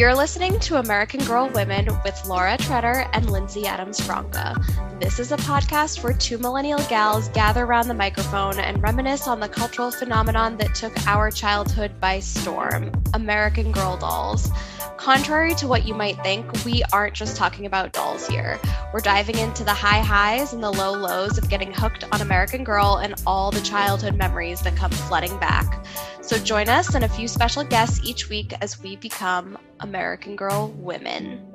You're listening to American Girl Women with Laura Treader and Lindsey Adams Franca. This is a podcast where two millennial gals gather around the microphone and reminisce on the cultural phenomenon that took our childhood by storm American Girl dolls. Contrary to what you might think, we aren't just talking about dolls here. We're diving into the high highs and the low lows of getting hooked on American Girl and all the childhood memories that come flooding back. So join us and a few special guests each week as we become American Girl women.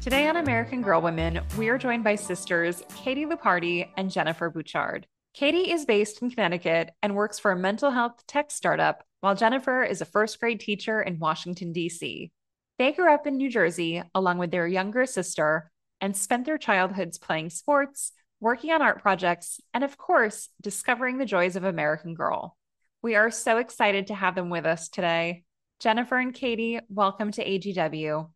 Today on American Girl Women, we are joined by sisters Katie Lupardi and Jennifer Bouchard. Katie is based in Connecticut and works for a mental health tech startup while Jennifer is a first grade teacher in Washington, D.C. They grew up in New Jersey along with their younger sister and spent their childhoods playing sports, working on art projects, and of course, discovering the joys of American Girl. We are so excited to have them with us today. Jennifer and Katie, welcome to AGW.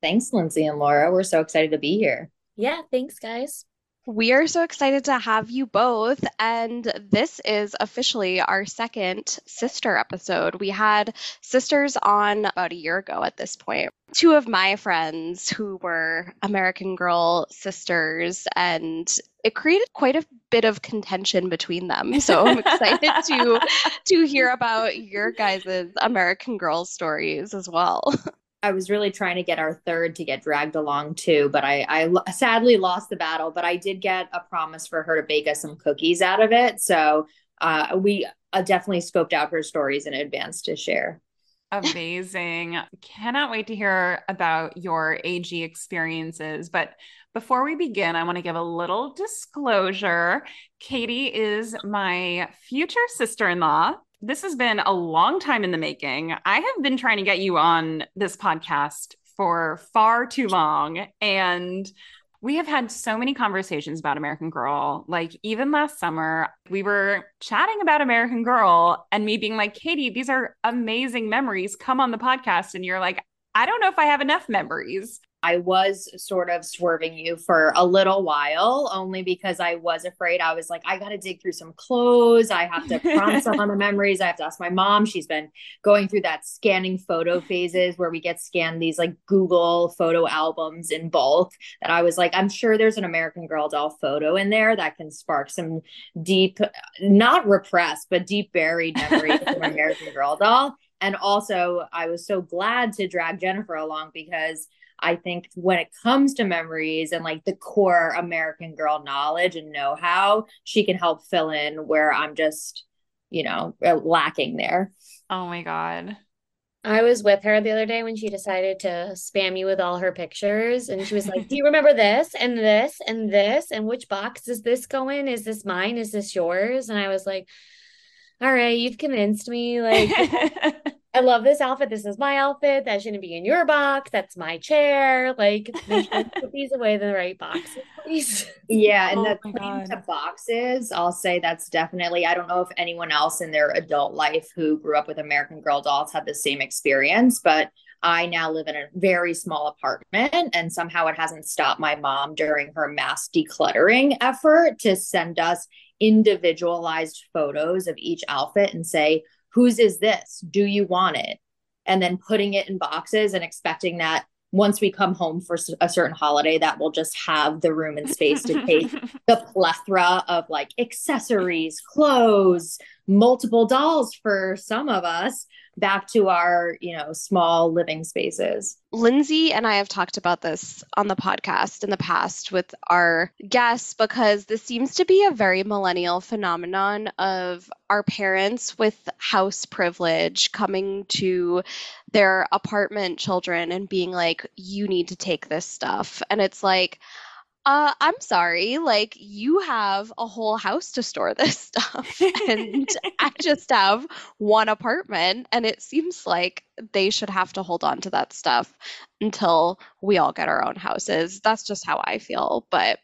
Thanks, Lindsey and Laura. We're so excited to be here. Yeah, thanks, guys. We are so excited to have you both. And this is officially our second sister episode. We had sisters on about a year ago at this point. Two of my friends who were American Girl sisters, and it created quite a bit of contention between them. So I'm excited to to hear about your guys' American Girl stories as well. I was really trying to get our third to get dragged along too, but I, I sadly lost the battle. But I did get a promise for her to bake us some cookies out of it. So uh, we uh, definitely scoped out her stories in advance to share. Amazing. Cannot wait to hear about your AG experiences. But before we begin, I want to give a little disclosure. Katie is my future sister in law this has been a long time in the making. I have been trying to get you on this podcast for far too long. And we have had so many conversations about American Girl. Like, even last summer, we were chatting about American Girl and me being like, Katie, these are amazing memories. Come on the podcast. And you're like, I don't know if I have enough memories. I was sort of swerving you for a little while, only because I was afraid. I was like, I got to dig through some clothes. I have to prompt some on the memories. I have to ask my mom. She's been going through that scanning photo phases where we get scanned these like Google photo albums in bulk. That I was like, I'm sure there's an American Girl doll photo in there that can spark some deep, not repressed, but deep buried memories of American Girl doll. And also, I was so glad to drag Jennifer along because I think when it comes to memories and like the core American girl knowledge and know how, she can help fill in where I'm just, you know, uh, lacking there. Oh my God. I was with her the other day when she decided to spam you with all her pictures. And she was like, Do you remember this and this and this? And which box does this go in? Is this mine? Is this yours? And I was like, All right, you've convinced me. Like, I love this outfit. This is my outfit. That shouldn't be in your box. That's my chair. Like, put these away in the right boxes, please. Yeah, and oh the putting to boxes, I'll say that's definitely. I don't know if anyone else in their adult life who grew up with American Girl dolls had the same experience, but I now live in a very small apartment, and somehow it hasn't stopped my mom during her mass decluttering effort to send us individualized photos of each outfit and say whose is this? Do you want it? And then putting it in boxes and expecting that once we come home for a certain holiday that we'll just have the room and space to take the plethora of like accessories, clothes, multiple dolls for some of us back to our, you know, small living spaces. Lindsey and I have talked about this on the podcast in the past with our guests because this seems to be a very millennial phenomenon of our parents with house privilege coming to their apartment children and being like, you need to take this stuff. And it's like, uh, I'm sorry, like you have a whole house to store this stuff, and I just have one apartment, and it seems like they should have to hold on to that stuff until we all get our own houses. That's just how I feel, but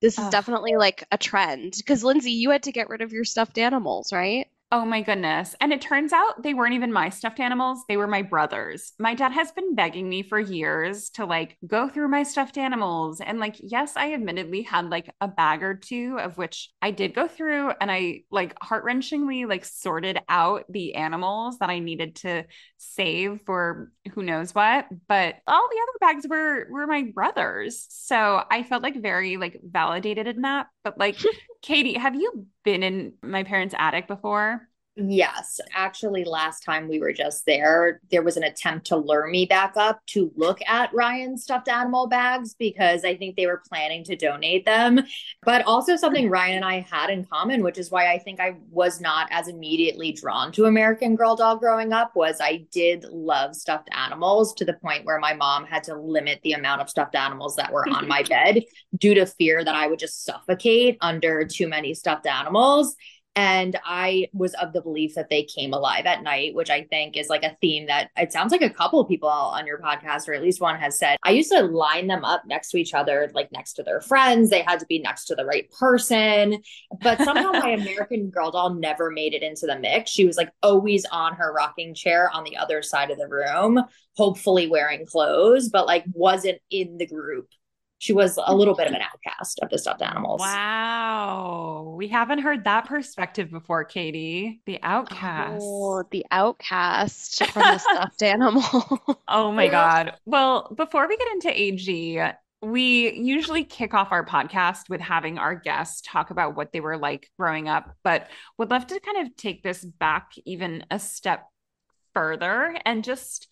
this is definitely like a trend because Lindsey, you had to get rid of your stuffed animals, right? Oh my goodness. And it turns out they weren't even my stuffed animals. They were my brother's. My dad has been begging me for years to like go through my stuffed animals. And like, yes, I admittedly had like a bag or two of which I did go through and I like heart wrenchingly like sorted out the animals that I needed to save for who knows what. But all the other bags were were my brother's. So I felt like very like validated in that. But like Katie, have you been in my parents' attic before? Yes. Actually, last time we were just there, there was an attempt to lure me back up to look at Ryan's stuffed animal bags because I think they were planning to donate them. But also, something Ryan and I had in common, which is why I think I was not as immediately drawn to American Girl doll growing up, was I did love stuffed animals to the point where my mom had to limit the amount of stuffed animals that were on my bed due to fear that I would just suffocate under too many stuffed animals. And I was of the belief that they came alive at night, which I think is like a theme that it sounds like a couple of people on your podcast, or at least one has said. I used to line them up next to each other, like next to their friends. They had to be next to the right person. But somehow my American Girl doll never made it into the mix. She was like always on her rocking chair on the other side of the room, hopefully wearing clothes, but like wasn't in the group she was a little bit of an outcast of the stuffed animals. Wow. We haven't heard that perspective before, Katie. The outcast. Oh, the outcast from the stuffed animal. oh my God. Well, before we get into AG, we usually kick off our podcast with having our guests talk about what they were like growing up, but would love to kind of take this back even a step further and just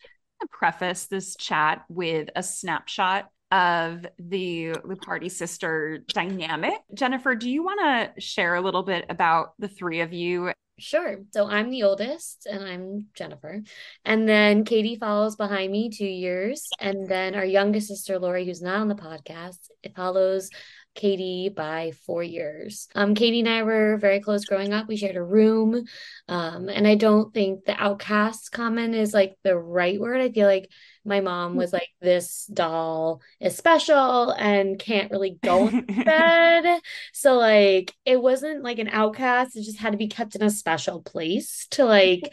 preface this chat with a snapshot of the Lupardi sister dynamic. Jennifer, do you want to share a little bit about the three of you? Sure. So I'm the oldest and I'm Jennifer. And then Katie follows behind me two years. And then our youngest sister, Lori, who's not on the podcast, it follows Katie by four years. Um, Katie and I were very close growing up. We shared a room. Um, and I don't think the outcast comment is like the right word. I feel like my mom was like, This doll is special and can't really go in bed. So, like, it wasn't like an outcast, it just had to be kept in a special place to like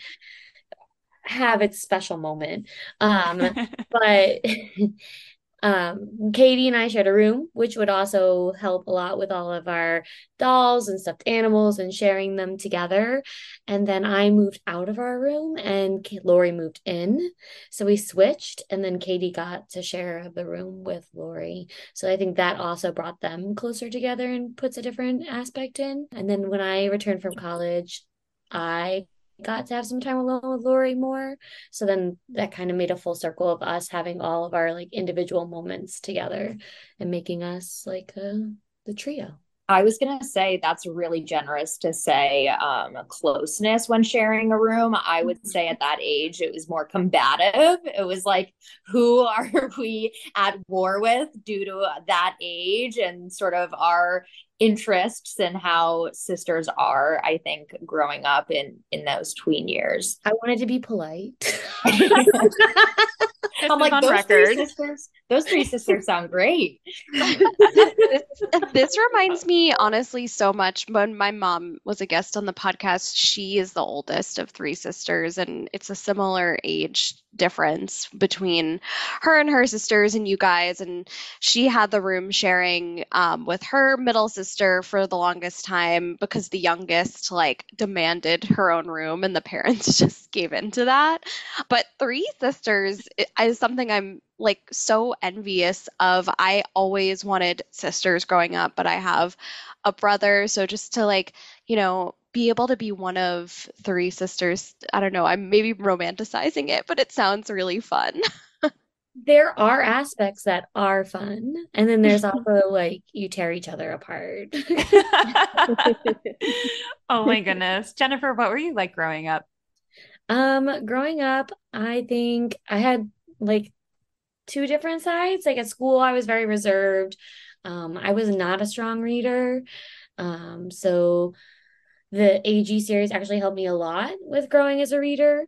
have its special moment. Um, but um, Katie and I shared a room, which would also help a lot with all of our dolls and stuffed animals and sharing them together. And then I moved out of our room and Lori moved in. So we switched, and then Katie got to share the room with Lori. So I think that also brought them closer together and puts a different aspect in. And then when I returned from college, I got to have some time alone with Lori more. So then that kind of made a full circle of us having all of our like individual moments together and making us like uh, the trio. I was going to say that's really generous to say um, closeness when sharing a room. I would say at that age, it was more combative. It was like, who are we at war with due to that age and sort of our interests and how sisters are i think growing up in in those tween years. I wanted to be polite. I'm like those record. three sisters those three sisters sound great. This, this reminds me honestly so much when my mom was a guest on the podcast she is the oldest of three sisters and it's a similar age difference between her and her sisters and you guys and she had the room sharing um, with her middle sister for the longest time because the youngest like demanded her own room and the parents just gave into that but three sisters is something i'm like so envious of i always wanted sisters growing up but i have a brother so just to like you know be able to be one of three sisters. I don't know, I'm maybe romanticizing it, but it sounds really fun. there are aspects that are fun. And then there's also like you tear each other apart. oh my goodness. Jennifer, what were you like growing up? Um, growing up, I think I had like two different sides. Like at school, I was very reserved. Um, I was not a strong reader. Um, so the AG series actually helped me a lot with growing as a reader.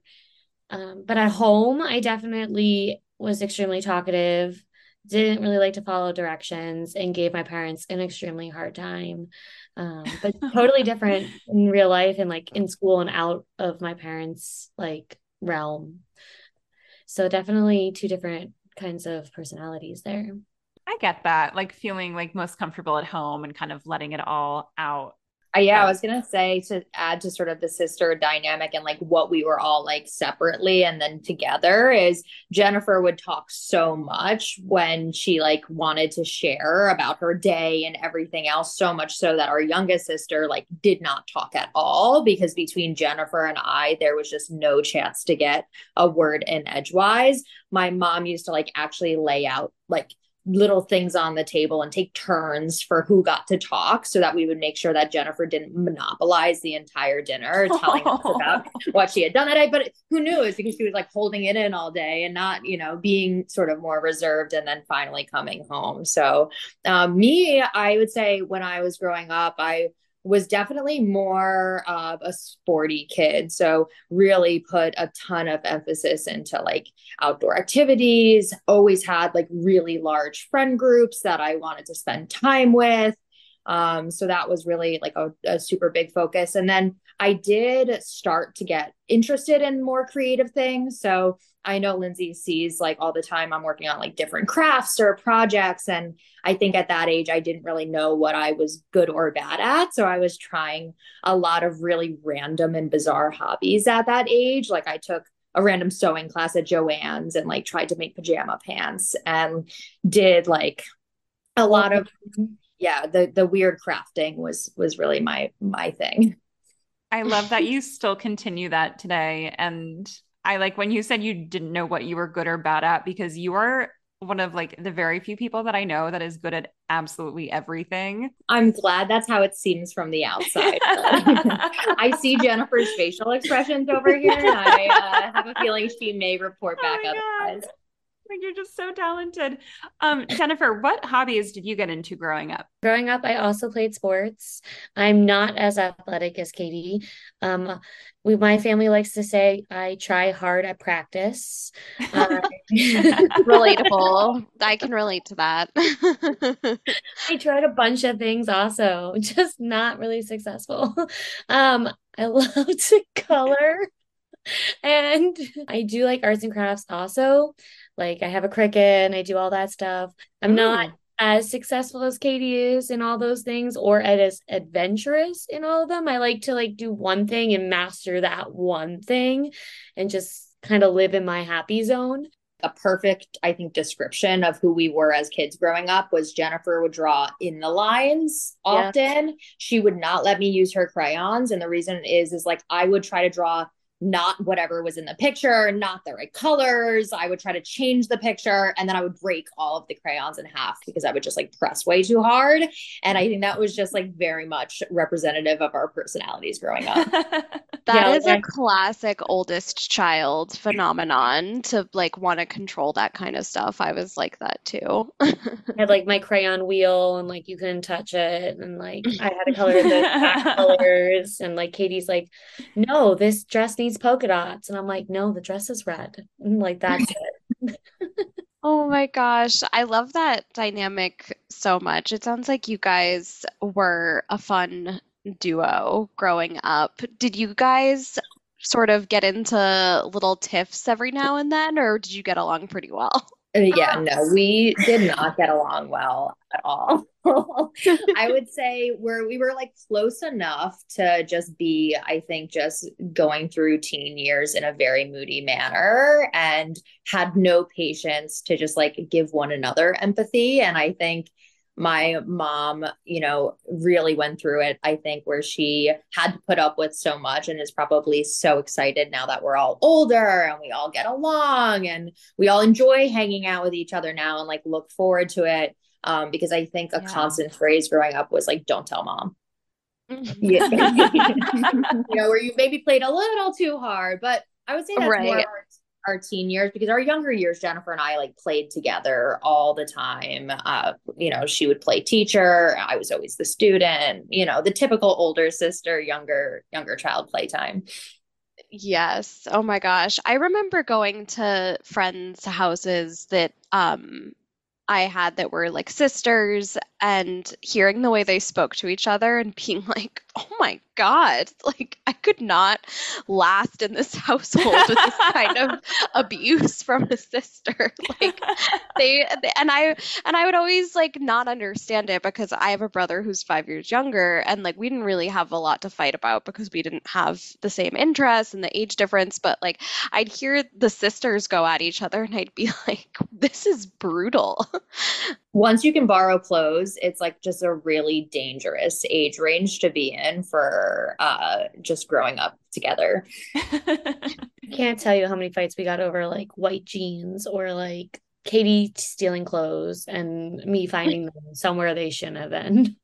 Um, but at home, I definitely was extremely talkative, didn't really like to follow directions, and gave my parents an extremely hard time. Um, but totally different in real life and like in school and out of my parents' like realm. So definitely two different kinds of personalities there. I get that. Like feeling like most comfortable at home and kind of letting it all out uh, yeah, I was gonna say to add to sort of the sister dynamic and like what we were all like separately and then together is Jennifer would talk so much when she like wanted to share about her day and everything else, so much so that our youngest sister like did not talk at all because between Jennifer and I, there was just no chance to get a word in edgewise. My mom used to like actually lay out like little things on the table and take turns for who got to talk so that we would make sure that Jennifer didn't monopolize the entire dinner telling us about what she had done that day. But who knew it was because she was like holding it in all day and not, you know, being sort of more reserved and then finally coming home. So, um, me, I would say when I was growing up, I was definitely more of a sporty kid. So, really put a ton of emphasis into like outdoor activities, always had like really large friend groups that I wanted to spend time with. Um, so that was really like a, a super big focus. And then I did start to get interested in more creative things. So I know Lindsey sees like all the time I'm working on like different crafts or projects. And I think at that age, I didn't really know what I was good or bad at. So I was trying a lot of really random and bizarre hobbies at that age. Like I took a random sewing class at Joann's and like tried to make pajama pants and did like a lot of mm-hmm. yeah the the weird crafting was was really my my thing i love that you still continue that today and i like when you said you didn't know what you were good or bad at because you are one of like the very few people that i know that is good at absolutely everything. I'm glad that's how it seems from the outside i see jennifer's facial expressions over here and i uh, have a feeling she may report back oh otherwise. like you're just so talented. Um, Jennifer, what hobbies did you get into growing up? Growing up, I also played sports. I'm not as athletic as Katie. Um, we, my family likes to say I try hard at practice. Uh, Relatable. I can relate to that. I tried a bunch of things also, just not really successful. Um, I love to color and I do like arts and crafts also. Like I have a Cricut and I do all that stuff. I'm not mm. as successful as Katie is in all those things or as adventurous in all of them. I like to like do one thing and master that one thing and just kind of live in my happy zone. A perfect, I think, description of who we were as kids growing up was Jennifer would draw in the lines often. Yeah. She would not let me use her crayons. And the reason is, is like I would try to draw not whatever was in the picture, not the right colors. I would try to change the picture and then I would break all of the crayons in half because I would just like press way too hard. And I think that was just like very much representative of our personalities growing up. That yeah, is a classic oldest child phenomenon to like want to control that kind of stuff. I was like that too. I had like my crayon wheel and like you couldn't touch it. And like I had to color the colors. And like Katie's like, no, this dress needs polka dots. And I'm like, no, the dress is red. And like, that's it. Oh my gosh, I love that dynamic so much. It sounds like you guys were a fun duo growing up. Did you guys sort of get into little tiffs every now and then, or did you get along pretty well? Uh, yeah, no, we did not get along well at all. I would say where we were like close enough to just be, I think, just going through teen years in a very moody manner and had no patience to just like give one another empathy. And I think my mom, you know, really went through it, I think, where she had to put up with so much and is probably so excited now that we're all older and we all get along and we all enjoy hanging out with each other now and like look forward to it. Um, because I think a yeah. constant phrase growing up was like, don't tell mom. yeah. you know, where you maybe played a little too hard, but I would say that's right. more our teen years because our younger years jennifer and i like played together all the time. Uh, you know she would play teacher i was always the student you know the typical older sister younger younger child playtime. Yes. Oh my gosh. I remember going to friends houses that um I had that were like sisters and hearing the way they spoke to each other and being like, oh my God, like I could not last in this household with this kind of abuse from a sister. Like they, and I, and I would always like not understand it because I have a brother who's five years younger and like we didn't really have a lot to fight about because we didn't have the same interests and the age difference. But like I'd hear the sisters go at each other and I'd be like, this is brutal. Once you can borrow clothes, it's like just a really dangerous age range to be in for uh, just growing up together. I can't tell you how many fights we got over like white jeans or like Katie stealing clothes and me finding them somewhere they shouldn't have been.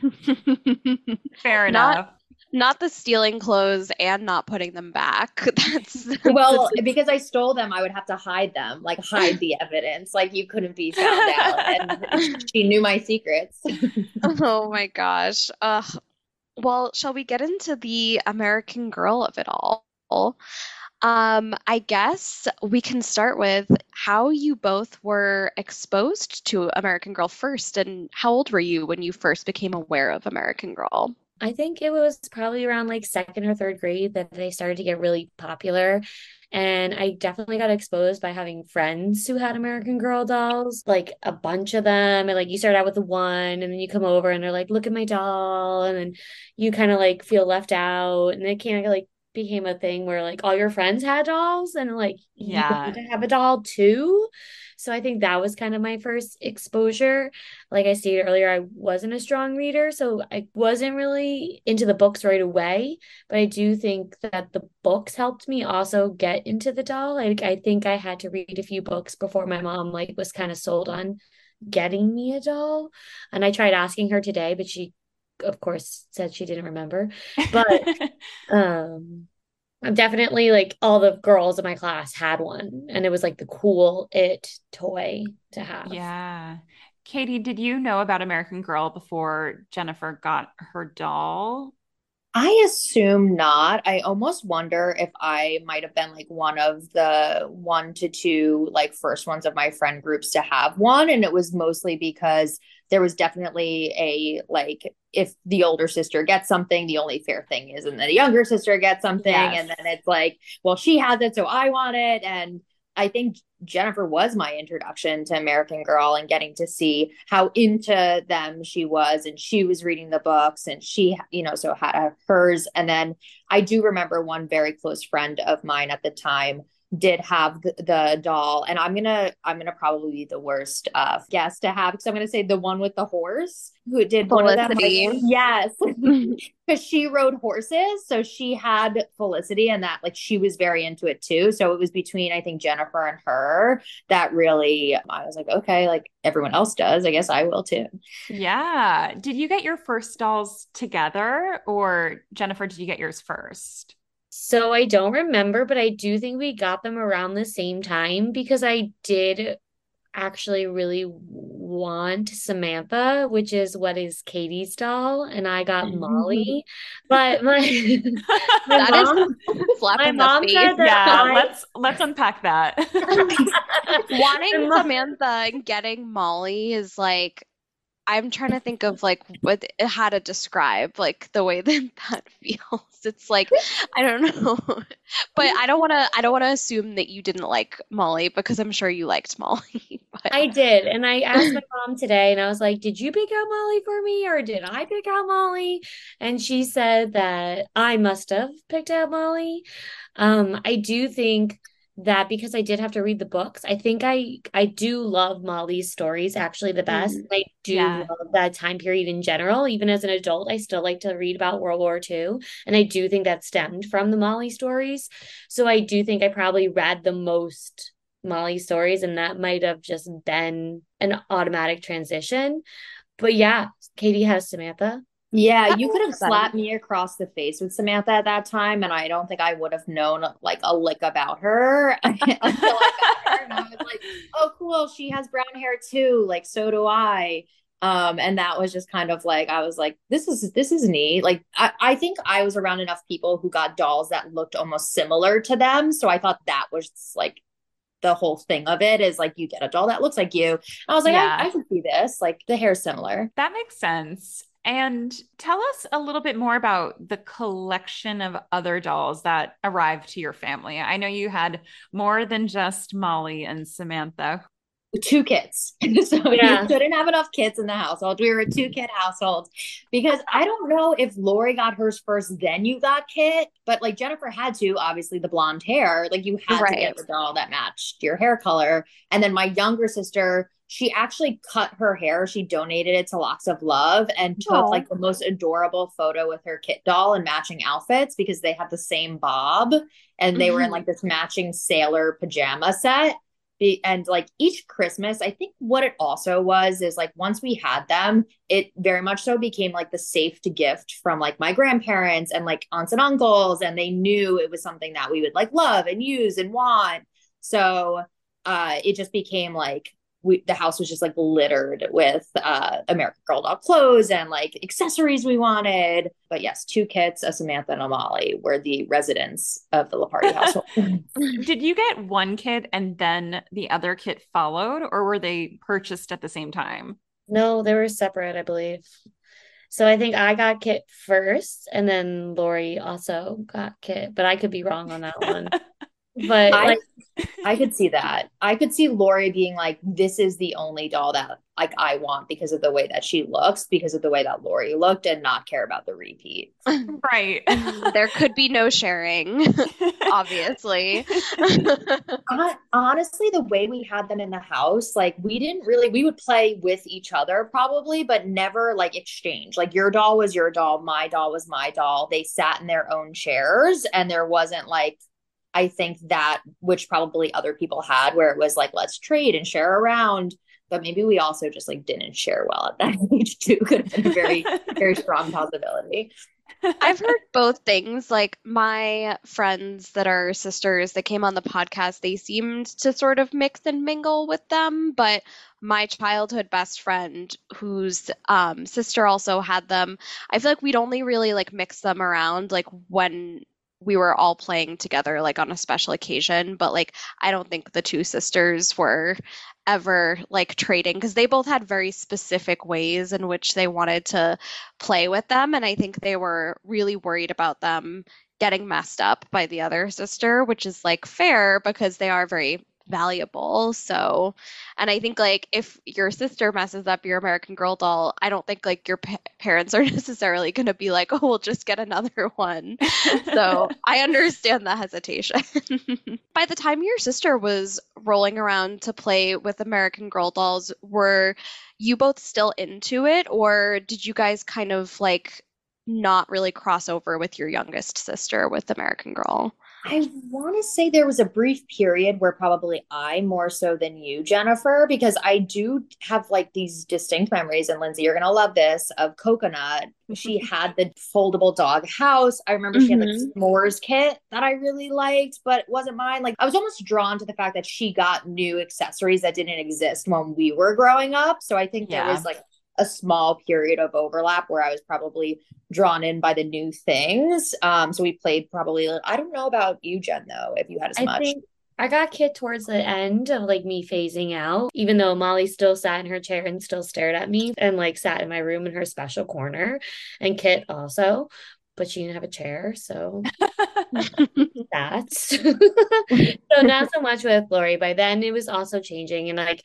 Fair enough not the stealing clothes and not putting them back. That's well, because I stole them, I would have to hide them, like hide the evidence. Like you couldn't be found out, and she knew my secrets. oh my gosh. Uh, well, shall we get into the American Girl of it all? Um, I guess we can start with how you both were exposed to American Girl first, and how old were you when you first became aware of American Girl? I think it was probably around like second or third grade that they started to get really popular. And I definitely got exposed by having friends who had American Girl dolls, like a bunch of them. And like you start out with one, and then you come over and they're like, look at my doll. And then you kind of like feel left out. And they can't like became a thing where like all your friends had dolls and like yeah. you to have a doll too. So I think that was kind of my first exposure. Like I stated earlier, I wasn't a strong reader, so I wasn't really into the books right away. But I do think that the books helped me also get into the doll. Like I think I had to read a few books before my mom like was kind of sold on getting me a doll. And I tried asking her today, but she of course said she didn't remember. But um I'm definitely like all the girls in my class had one and it was like the cool it toy to have. Yeah. Katie, did you know about American Girl before Jennifer got her doll? I assume not. I almost wonder if I might have been like one of the one to two like first ones of my friend groups to have one. And it was mostly because there was definitely a like if the older sister gets something, the only fair thing is and then the younger sister gets something. Yes. And then it's like, well, she has it, so I want it. And I think Jennifer was my introduction to American Girl and getting to see how into them she was. And she was reading the books and she, you know, so had hers. And then I do remember one very close friend of mine at the time did have the, the, doll and i'm gonna i'm gonna probably be the worst uh guest to have because i'm gonna say the one with the horse who did felicity like, yes. Because she rode horses so she had felicity and that like she was very into it too. So it was between i think jennifer and her that really i was like okay like everyone else does i guess i will too. Yeah. Did you get your first dolls together or jennifer did you get yours first so I don't remember, but I do think we got them around the same time because I did actually really want Samantha, which is what is Katie's doll, and I got mm-hmm. Molly. But my, my mom, my mom said that yeah, I, let's let's unpack that. Wanting Samantha and getting Molly is like I'm trying to think of like what how to describe like the way that that feels. It's like I don't know, but I don't want to. I don't want to assume that you didn't like Molly because I'm sure you liked Molly. But... I did, and I asked my mom today, and I was like, "Did you pick out Molly for me, or did I pick out Molly?" And she said that I must have picked out Molly. Um, I do think that because I did have to read the books, I think I I do love Molly's stories actually the best. Mm, I do yeah. love that time period in general. Even as an adult, I still like to read about World War II. And I do think that stemmed from the Molly stories. So I do think I probably read the most Molly stories, and that might have just been an automatic transition. But yeah, Katie has Samantha. Yeah, you could have slapped me across the face with Samantha at that time, and I don't think I would have known like a lick about her until I got her. And I was like, "Oh, cool, she has brown hair too. Like, so do I." Um, and that was just kind of like I was like, "This is this is neat." Like, I, I think I was around enough people who got dolls that looked almost similar to them, so I thought that was like the whole thing of it is like you get a doll that looks like you. I was like, yeah. I, I can see this. Like the hair's similar. That makes sense. And tell us a little bit more about the collection of other dolls that arrived to your family. I know you had more than just Molly and Samantha two kids. so yeah. we couldn't have enough kids in the household. We were a two kid household because I don't know if Lori got hers first, then you got Kit, but like Jennifer had to, obviously the blonde hair, like you had right. to get the doll that matched your hair color. And then my younger sister, she actually cut her hair. She donated it to Locks of Love and took Aww. like the most adorable photo with her kit doll and matching outfits because they had the same bob and they mm-hmm. were in mm-hmm. like this matching sailor pajama set and like each christmas i think what it also was is like once we had them it very much so became like the safe to gift from like my grandparents and like aunts and uncles and they knew it was something that we would like love and use and want so uh it just became like we the house was just like littered with uh American Girl doll clothes and like accessories we wanted. But yes, two kits, a Samantha and a Molly, were the residents of the Lupardi household. Did you get one kit and then the other kit followed, or were they purchased at the same time? No, they were separate, I believe. So I think I got Kit first, and then Lori also got Kit, but I could be wrong on that one. But I, like, I could see that. I could see Lori being like, "This is the only doll that like I want because of the way that she looks, because of the way that Lori looked, and not care about the repeat." right. Mm-hmm. there could be no sharing, obviously. Honestly, the way we had them in the house, like we didn't really. We would play with each other probably, but never like exchange. Like your doll was your doll, my doll was my doll. They sat in their own chairs, and there wasn't like I think that which probably other people had where it was like let's trade and share around but maybe we also just like didn't share well at that age too could have been a very very strong possibility I've heard both things. Like my friends that are sisters that came on the podcast, they seemed to sort of mix and mingle with them. But my childhood best friend, whose um, sister also had them, I feel like we'd only really like mix them around like when we were all playing together like on a special occasion but like i don't think the two sisters were ever like trading because they both had very specific ways in which they wanted to play with them and i think they were really worried about them getting messed up by the other sister which is like fair because they are very valuable. So, and I think like if your sister messes up your American Girl doll, I don't think like your pa- parents are necessarily going to be like, oh, we'll just get another one. so I understand the hesitation. By the time your sister was rolling around to play with American Girl dolls, were you both still into it, or did you guys kind of like not really cross over with your youngest sister with American Girl? I want to say there was a brief period where probably I more so than you, Jennifer, because I do have like these distinct memories. And Lindsey, you're going to love this of Coconut. She had the foldable dog house. I remember mm-hmm. she had like mm-hmm. s'mores kit that I really liked, but it wasn't mine. Like I was almost drawn to the fact that she got new accessories that didn't exist when we were growing up. So I think yeah. there was like a small period of overlap where I was probably drawn in by the new things. Um, so we played probably. I don't know about you, Jen, though. If you had as I much. Think- I got Kit towards the end of like me phasing out, even though Molly still sat in her chair and still stared at me and like sat in my room in her special corner. And Kit also, but she didn't have a chair. So that's so not so much with Lori. By then it was also changing. And like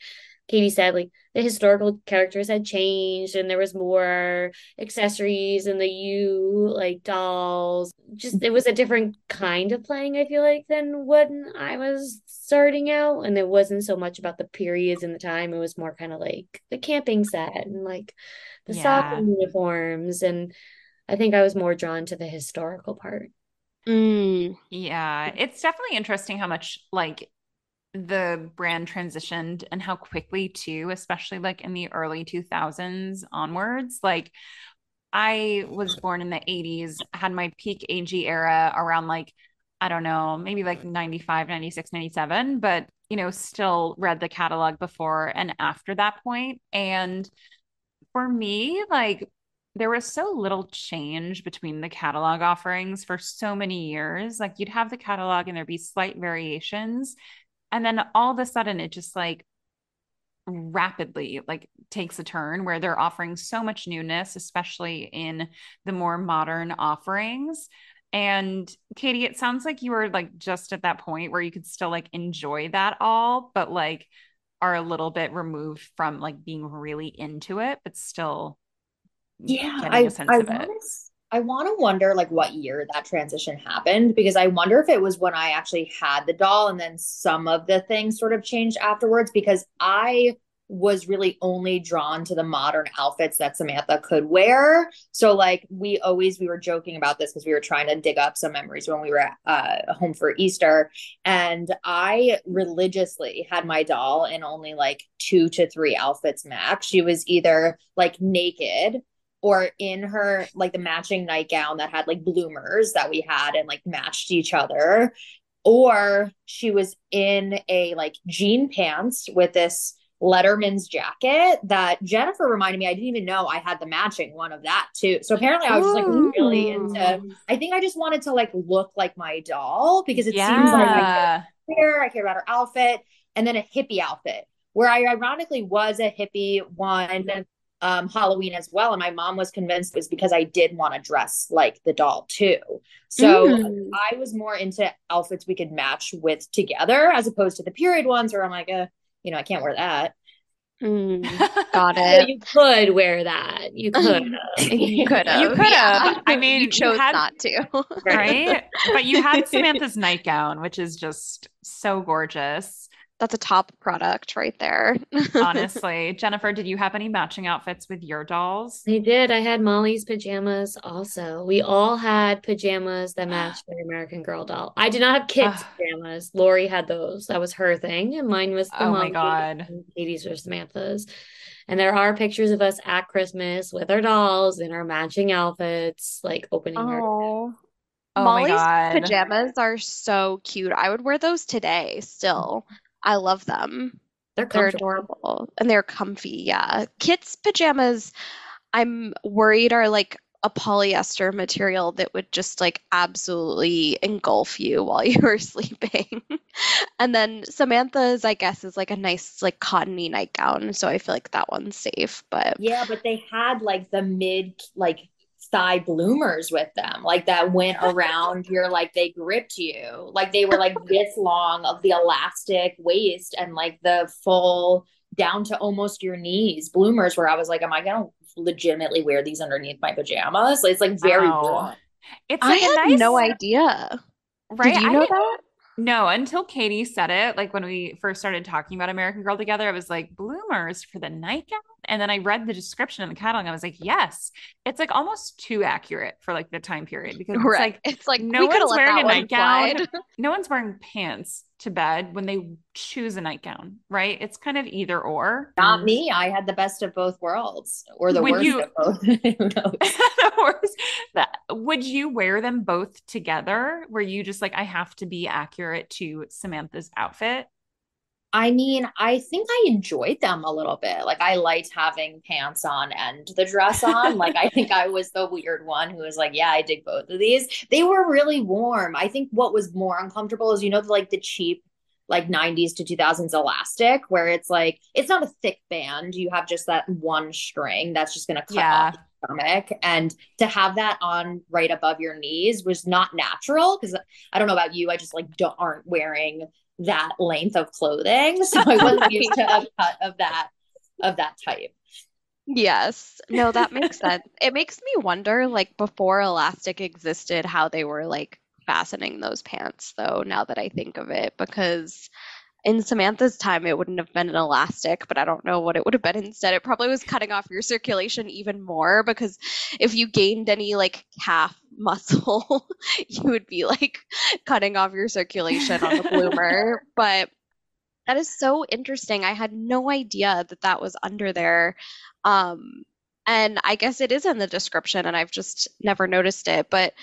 Katie said, like the historical characters had changed and there was more accessories and the you like dolls. Just it was a different kind of playing, I feel like, than when I was starting out. And it wasn't so much about the periods and the time. It was more kind of like the camping set and like the yeah. soccer uniforms. And I think I was more drawn to the historical part. Mm. Yeah, it's definitely interesting how much like the brand transitioned and how quickly too especially like in the early 2000s onwards like i was born in the 80s had my peak ag era around like i don't know maybe like 95 96 97 but you know still read the catalog before and after that point. And for me like there was so little change between the catalog offerings for so many years. Like you'd have the catalog and there'd be slight variations And then all of a sudden it just like rapidly like takes a turn where they're offering so much newness especially in the more modern offerings. And Katie it sounds like you were like just at that point where you could still like enjoy that all but like are a little bit removed from like being really into it but still yeah getting I, I wanna, I want to wonder like what year that transition happened because I wonder if it was when I actually had the doll and then some of the things sort of changed afterwards because I was really only drawn to the modern outfits that Samantha could wear. So like we always we were joking about this because we were trying to dig up some memories when we were uh, home for Easter and I religiously had my doll in only like 2 to 3 outfits max. She was either like naked or in her like the matching nightgown that had like bloomers that we had and like matched each other or she was in a like jean pants with this Letterman's jacket that Jennifer reminded me I didn't even know I had the matching one of that too. So apparently I was just like really into oh. I think I just wanted to like look like my doll because it yeah. seems like I care, I care about her outfit and then a hippie outfit where I ironically was a hippie one um, Halloween as well. And my mom was convinced it was because I did want to dress like the doll too. So mm. I was more into outfits we could match with together as opposed to the period ones where I'm like, uh, you know, I can't wear that. Mm, got it. you could wear that. You could. you could have. You could have. Yeah. I mean, you chose you had, not to. right? but you had Samantha's nightgown, which is just so gorgeous that's a top product right there. Honestly, Jennifer, did you have any matching outfits with your dolls? I did. I had Molly's pajamas also. We all had pajamas that matched the American Girl doll. I did not have Kit's pajamas. Lori had those. That was her thing, and mine was the oh my god. Katie's or Samantha's. And there are pictures of us at Christmas with our dolls in our matching outfits, like opening oh. Oh Molly's pajamas are so cute. I would wear those today still. I love them. They're, they're adorable and they're comfy. Yeah. Kit's pajamas, I'm worried are like a polyester material that would just like absolutely engulf you while you were sleeping. and then Samantha's, I guess, is like a nice like cottony nightgown. So I feel like that one's safe. But yeah, but they had like the mid like thigh bloomers with them, like that went around your like they gripped you, like they were like this long of the elastic waist and like the full down to almost your knees bloomers. Where I was like, am I gonna legitimately wear these underneath my pajamas? It's like very wow. It's like I had nice... no idea. Right? Did you know that? No, until Katie said it, like when we first started talking about American Girl together, I was like, bloomers for the nightgown. And then I read the description in the catalog. And I was like, yes, it's like almost too accurate for like the time period because it's right. like it's like no one's wearing a nightgown. no one's wearing pants to bed when they choose a nightgown, right? It's kind of either or. Not um, me. I had the best of both worlds, or the would worst you, of both. the worst. That, would you wear them both together? Were you just like, I have to be accurate to Samantha's outfit? I mean, I think I enjoyed them a little bit. Like I liked having pants on and the dress on. like I think I was the weird one who was like, yeah, I dig both of these. They were really warm. I think what was more uncomfortable is you know like the cheap like 90s to 2000s elastic where it's like it's not a thick band. You have just that one string that's just going to cut yeah. off stomach and to have that on right above your knees was not natural because I don't know about you I just like don't aren't wearing that length of clothing. So I wasn't used to a cut of that of that type. Yes. No, that makes sense. It makes me wonder, like before elastic existed, how they were like fastening those pants though, now that I think of it, because in Samantha's time, it wouldn't have been an elastic, but I don't know what it would have been instead. It probably was cutting off your circulation even more because if you gained any like calf muscle, you would be like cutting off your circulation on the bloomer. but that is so interesting. I had no idea that that was under there. Um, and I guess it is in the description, and I've just never noticed it. But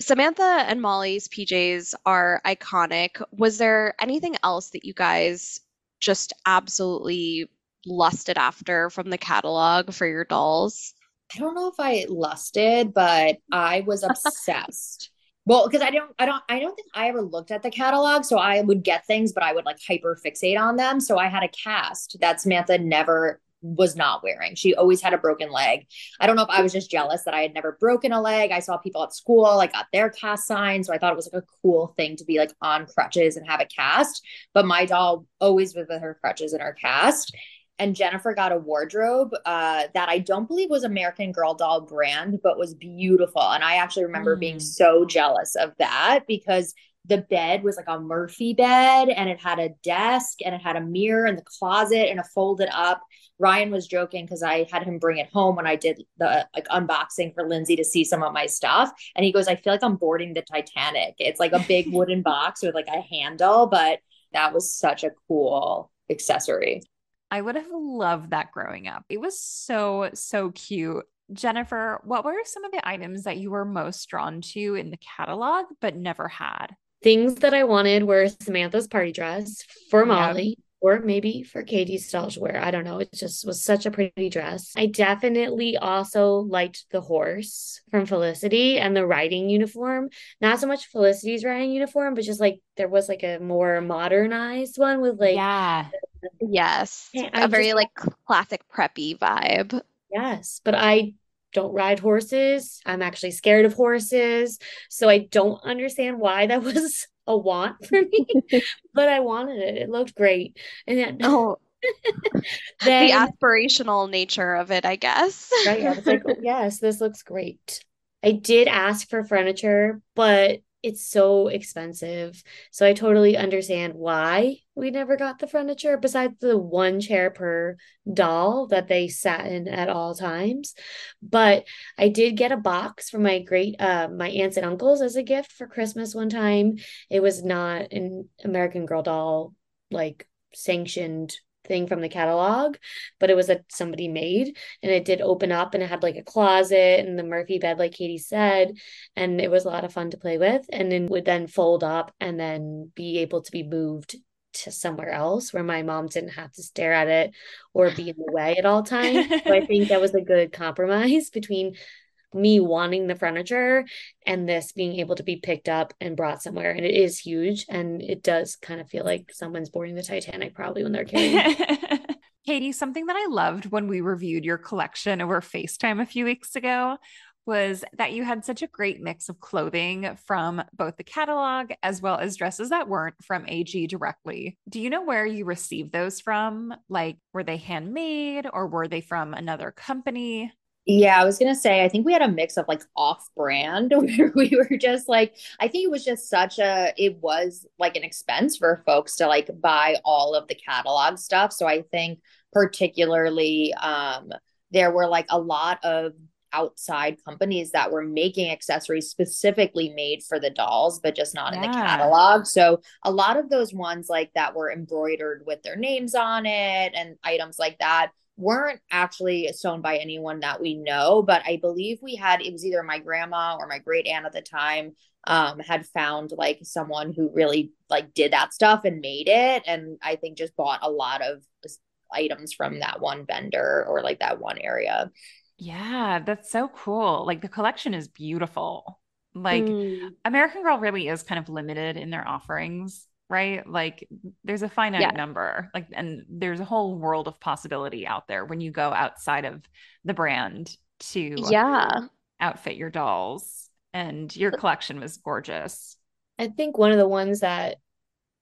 Samantha and Molly's PJs are iconic. Was there anything else that you guys just absolutely lusted after from the catalog for your dolls? I don't know if I lusted, but I was obsessed. Well, because I don't, I don't, I don't think I ever looked at the catalog. So I would get things, but I would like hyper fixate on them. So I had a cast that Samantha never was not wearing. She always had a broken leg. I don't know if I was just jealous that I had never broken a leg. I saw people at school I got their cast signs. So I thought it was like a cool thing to be like on crutches and have a cast. But my doll always was with her crutches and her cast. And Jennifer got a wardrobe uh, that I don't believe was American Girl doll brand, but was beautiful. And I actually remember mm. being so jealous of that because the bed was like a Murphy bed and it had a desk and it had a mirror in the closet and a folded up. Ryan was joking because I had him bring it home when I did the like unboxing for Lindsey to see some of my stuff. And he goes, I feel like I'm boarding the Titanic. It's like a big wooden box with like a handle, but that was such a cool accessory. I would have loved that growing up. It was so, so cute. Jennifer, what were some of the items that you were most drawn to in the catalog but never had? Things that I wanted were Samantha's party dress for Molly. Or maybe for Katie's style to wear. I don't know. It just was such a pretty dress. I definitely also liked the horse from Felicity and the riding uniform. Not so much Felicity's riding uniform, but just like there was like a more modernized one with like yeah, yes, a very just, like classic preppy vibe. Yes, but I don't ride horses. I'm actually scared of horses. So I don't understand why that was a want for me, but I wanted it. It looked great. And then, oh, then, the aspirational nature of it, I guess. right. I was like, oh, yes, this looks great. I did ask for furniture, but it's so expensive. So I totally understand why we never got the furniture besides the one chair per doll that they sat in at all times. But I did get a box from my great uh my aunts and uncles as a gift for Christmas one time. It was not an American Girl doll like sanctioned thing from the catalog, but it was a somebody made and it did open up and it had like a closet and the Murphy bed, like Katie said. And it was a lot of fun to play with. And then would then fold up and then be able to be moved to somewhere else where my mom didn't have to stare at it or be in the way at all times. so I think that was a good compromise between me wanting the furniture and this being able to be picked up and brought somewhere. And it is huge. And it does kind of feel like someone's boarding the Titanic probably when they're carrying. Katie, something that I loved when we reviewed your collection over FaceTime a few weeks ago was that you had such a great mix of clothing from both the catalog as well as dresses that weren't from AG directly. Do you know where you received those from? Like, were they handmade or were they from another company? Yeah, I was gonna say, I think we had a mix of like off brand where we were just like, I think it was just such a, it was like an expense for folks to like buy all of the catalog stuff. So I think particularly um there were like a lot of outside companies that were making accessories specifically made for the dolls, but just not yeah. in the catalog. So a lot of those ones like that were embroidered with their names on it and items like that weren't actually sewn by anyone that we know, but I believe we had it was either my grandma or my great aunt at the time um had found like someone who really like did that stuff and made it and I think just bought a lot of items from that one vendor or like that one area. Yeah, that's so cool. Like the collection is beautiful. Like mm. American Girl really is kind of limited in their offerings right? Like there's a finite yeah. number, like, and there's a whole world of possibility out there when you go outside of the brand to yeah outfit your dolls. And your collection was gorgeous. I think one of the ones that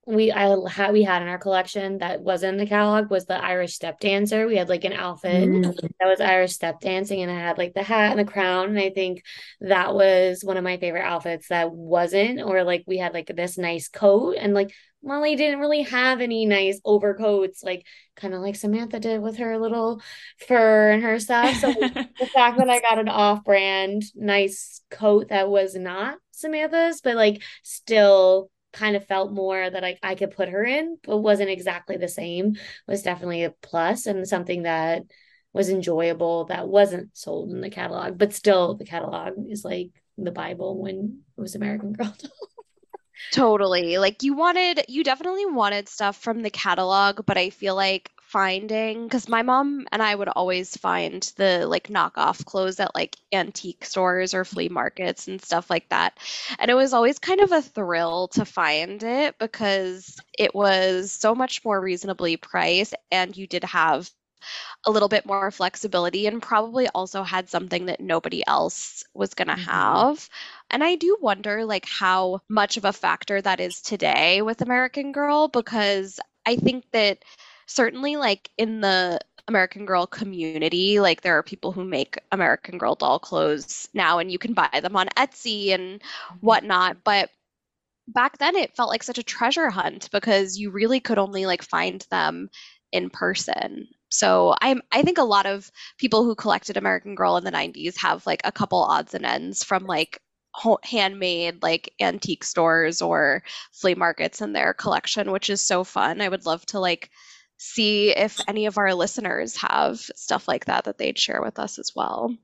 we I had we had in our collection that wasn't in the catalog was the Irish step dancer. We had like an outfit mm. that was Irish step dancing and I had like the hat and the crown. And I think that was one of my favorite outfits that wasn't, or like we had like this nice coat and like Molly didn't really have any nice overcoats, like kind of like Samantha did with her little fur and her stuff. So the fact that I got an off-brand nice coat that was not Samantha's, but like still kind of felt more that I, I could put her in, but wasn't exactly the same, was definitely a plus and something that was enjoyable that wasn't sold in the catalog. But still, the catalog is like the Bible when it was American Girl. totally. Like you wanted, you definitely wanted stuff from the catalog, but I feel like finding because my mom and I would always find the like knockoff clothes at like antique stores or flea markets and stuff like that. And it was always kind of a thrill to find it because it was so much more reasonably priced and you did have a little bit more flexibility and probably also had something that nobody else was going to mm-hmm. have. And I do wonder like how much of a factor that is today with American Girl because I think that certainly like in the American Girl community, like there are people who make American Girl doll clothes now and you can buy them on Etsy and mm-hmm. whatnot, but back then it felt like such a treasure hunt because you really could only like find them in person. So I'm I think a lot of people who collected American Girl in the 90s have like a couple odds and ends from like handmade like antique stores or flea markets in their collection, which is so fun. I would love to like see if any of our listeners have stuff like that that they'd share with us as well.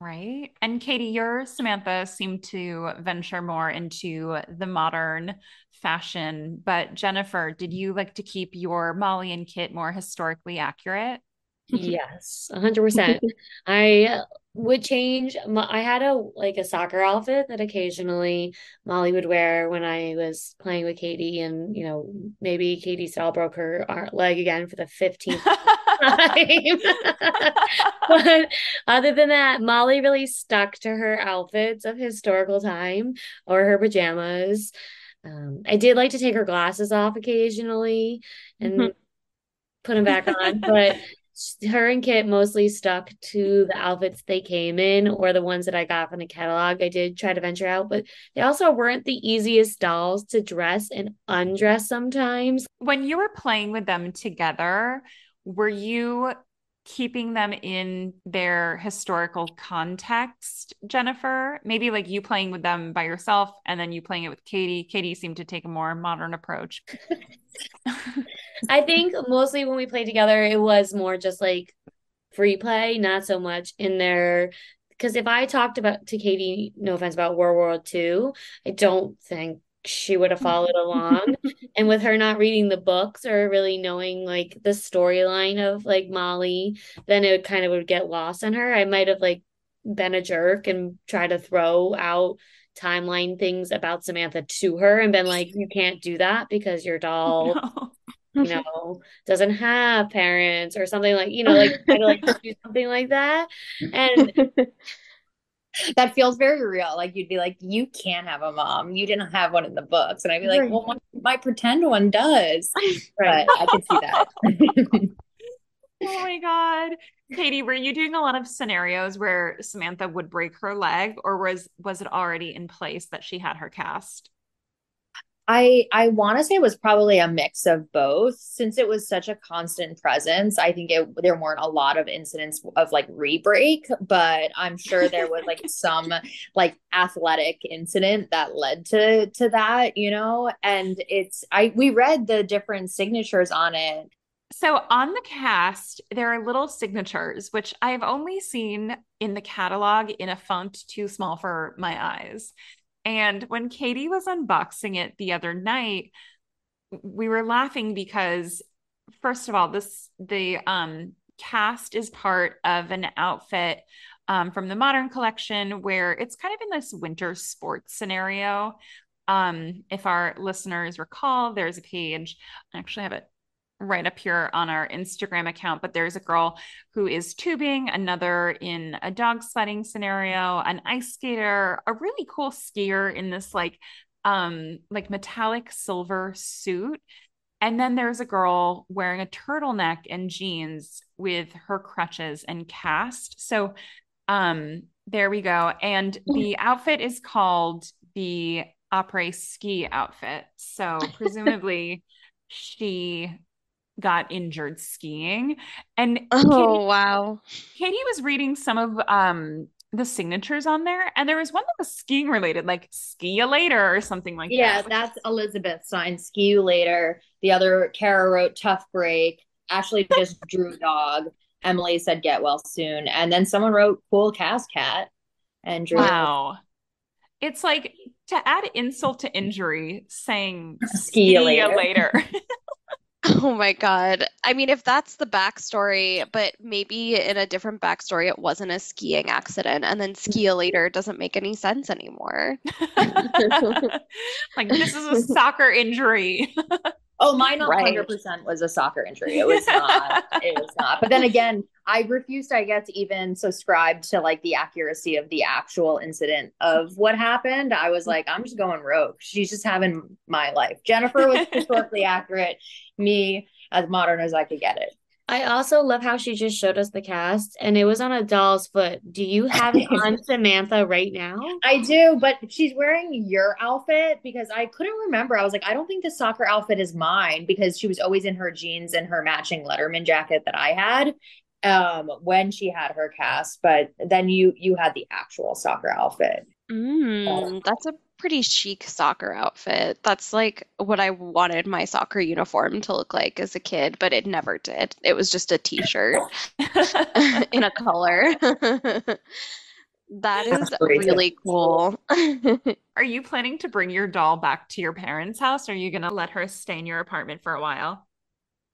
Right. And Katie, your Samantha seemed to venture more into the modern fashion, but Jennifer, did you like to keep your Molly and Kit more historically accurate? Yes, 100%. I would change I had a like a soccer outfit that occasionally Molly would wear when I was playing with Katie and you know maybe Katie Stahl broke her leg again for the 15th time. but other than that, Molly really stuck to her outfits of historical time or her pajamas. Um, I did like to take her glasses off occasionally and mm-hmm. put them back on, but her and Kit mostly stuck to the outfits they came in or the ones that I got from the catalog. I did try to venture out, but they also weren't the easiest dolls to dress and undress sometimes. When you were playing with them together, were you keeping them in their historical context, Jennifer? Maybe like you playing with them by yourself and then you playing it with Katie. Katie seemed to take a more modern approach. I think mostly when we played together, it was more just like free play, not so much in their because if I talked about to Katie, no offense about World War II, I don't think she would have followed along. and with her not reading the books or really knowing like the storyline of like Molly, then it kind of would get lost on her. I might have like been a jerk and try to throw out timeline things about Samantha to her and been like, you can't do that because your doll, no. you know, doesn't have parents or something like, you know, like kind of like do something like that. And that feels very real. Like you'd be like, you can't have a mom. You didn't have one in the books. And I'd be like, right. well, my, my, pretend one does. Right. But I can see that. oh my God. Katie, were you doing a lot of scenarios where Samantha would break her leg or was was it already in place that she had her cast? I I want to say it was probably a mix of both since it was such a constant presence. I think it there weren't a lot of incidents of like re-break, but I'm sure there was like some like athletic incident that led to to that, you know. And it's I we read the different signatures on it. So on the cast, there are little signatures, which I've only seen in the catalog in a font too small for my eyes. And when Katie was unboxing it the other night, we were laughing because first of all, this the um cast is part of an outfit um, from the modern collection where it's kind of in this winter sports scenario. Um, if our listeners recall, there's a page, I actually have it right up here on our Instagram account, but there's a girl who is tubing, another in a dog sledding scenario, an ice skater, a really cool skier in this like um like metallic silver suit. And then there's a girl wearing a turtleneck and jeans with her crutches and cast. So um there we go. And the outfit is called the après ski outfit. So presumably she got injured skiing. And oh Katie, wow. Katie was reading some of um the signatures on there, and there was one that was skiing related, like ski you later or something like yeah, that. Yeah, that's Elizabeth signed ski you later. The other Kara wrote tough break. Ashley just drew dog. Emily said get well soon. And then someone wrote cool cast cat and drew Wow. It's like to add insult to injury saying ski, ski you later. later. Oh my God. I mean, if that's the backstory, but maybe in a different backstory, it wasn't a skiing accident, and then mm-hmm. ski later doesn't make any sense anymore. like, this is a soccer injury. Oh, mine 100% was a soccer injury. It was not. it was not. But then again, I refused, I guess, even subscribe to like the accuracy of the actual incident of what happened. I was like, I'm just going rogue. She's just having my life. Jennifer was historically accurate. Me, as modern as I could get it. I also love how she just showed us the cast and it was on a doll's foot. Do you have it on Samantha right now? I do, but she's wearing your outfit because I couldn't remember. I was like, I don't think the soccer outfit is mine because she was always in her jeans and her matching Letterman jacket that I had um when she had her cast, but then you you had the actual soccer outfit. Mm, that's a pretty chic soccer outfit. That's like what I wanted my soccer uniform to look like as a kid, but it never did. It was just a t-shirt in a color. that is really cool. are you planning to bring your doll back to your parents' house? Or are you going to let her stay in your apartment for a while?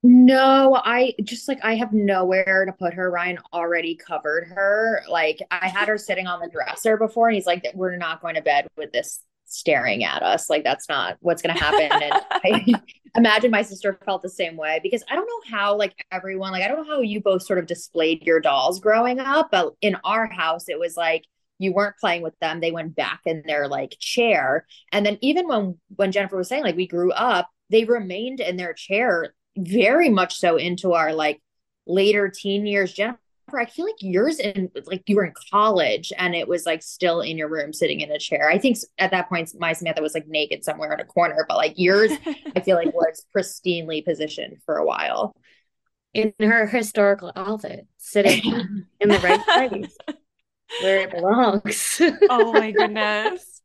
No, I just like I have nowhere to put her. Ryan already covered her. Like I had her sitting on the dresser before, and he's like, "We're not going to bed with this staring at us. Like that's not what's going to happen. and I imagine my sister felt the same way because I don't know how like everyone like I don't know how you both sort of displayed your dolls growing up, but in our house it was like you weren't playing with them they went back in their like chair and then even when when jennifer was saying like we grew up they remained in their chair very much so into our like later teen years jennifer I feel like yours in like you were in college and it was like still in your room sitting in a chair. I think at that point my Samantha was like naked somewhere in a corner, but like yours, I feel like was pristinely positioned for a while. In her historical outfit, sitting in the right place where it belongs. oh my goodness.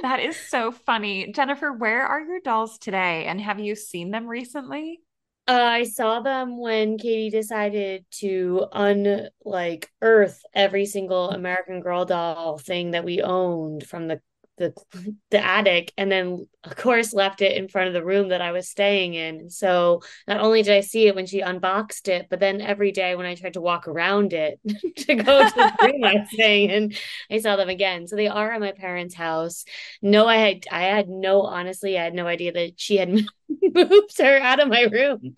That is so funny. Jennifer, where are your dolls today? And have you seen them recently? Uh, I saw them when Katie decided to un like earth every single American Girl doll thing that we owned from the the the attic and then of course left it in front of the room that I was staying in. So not only did I see it when she unboxed it, but then every day when I tried to walk around it to go to the room I was staying in, I saw them again. So they are at my parents' house. No, I had I had no honestly, I had no idea that she had moved her out of my room.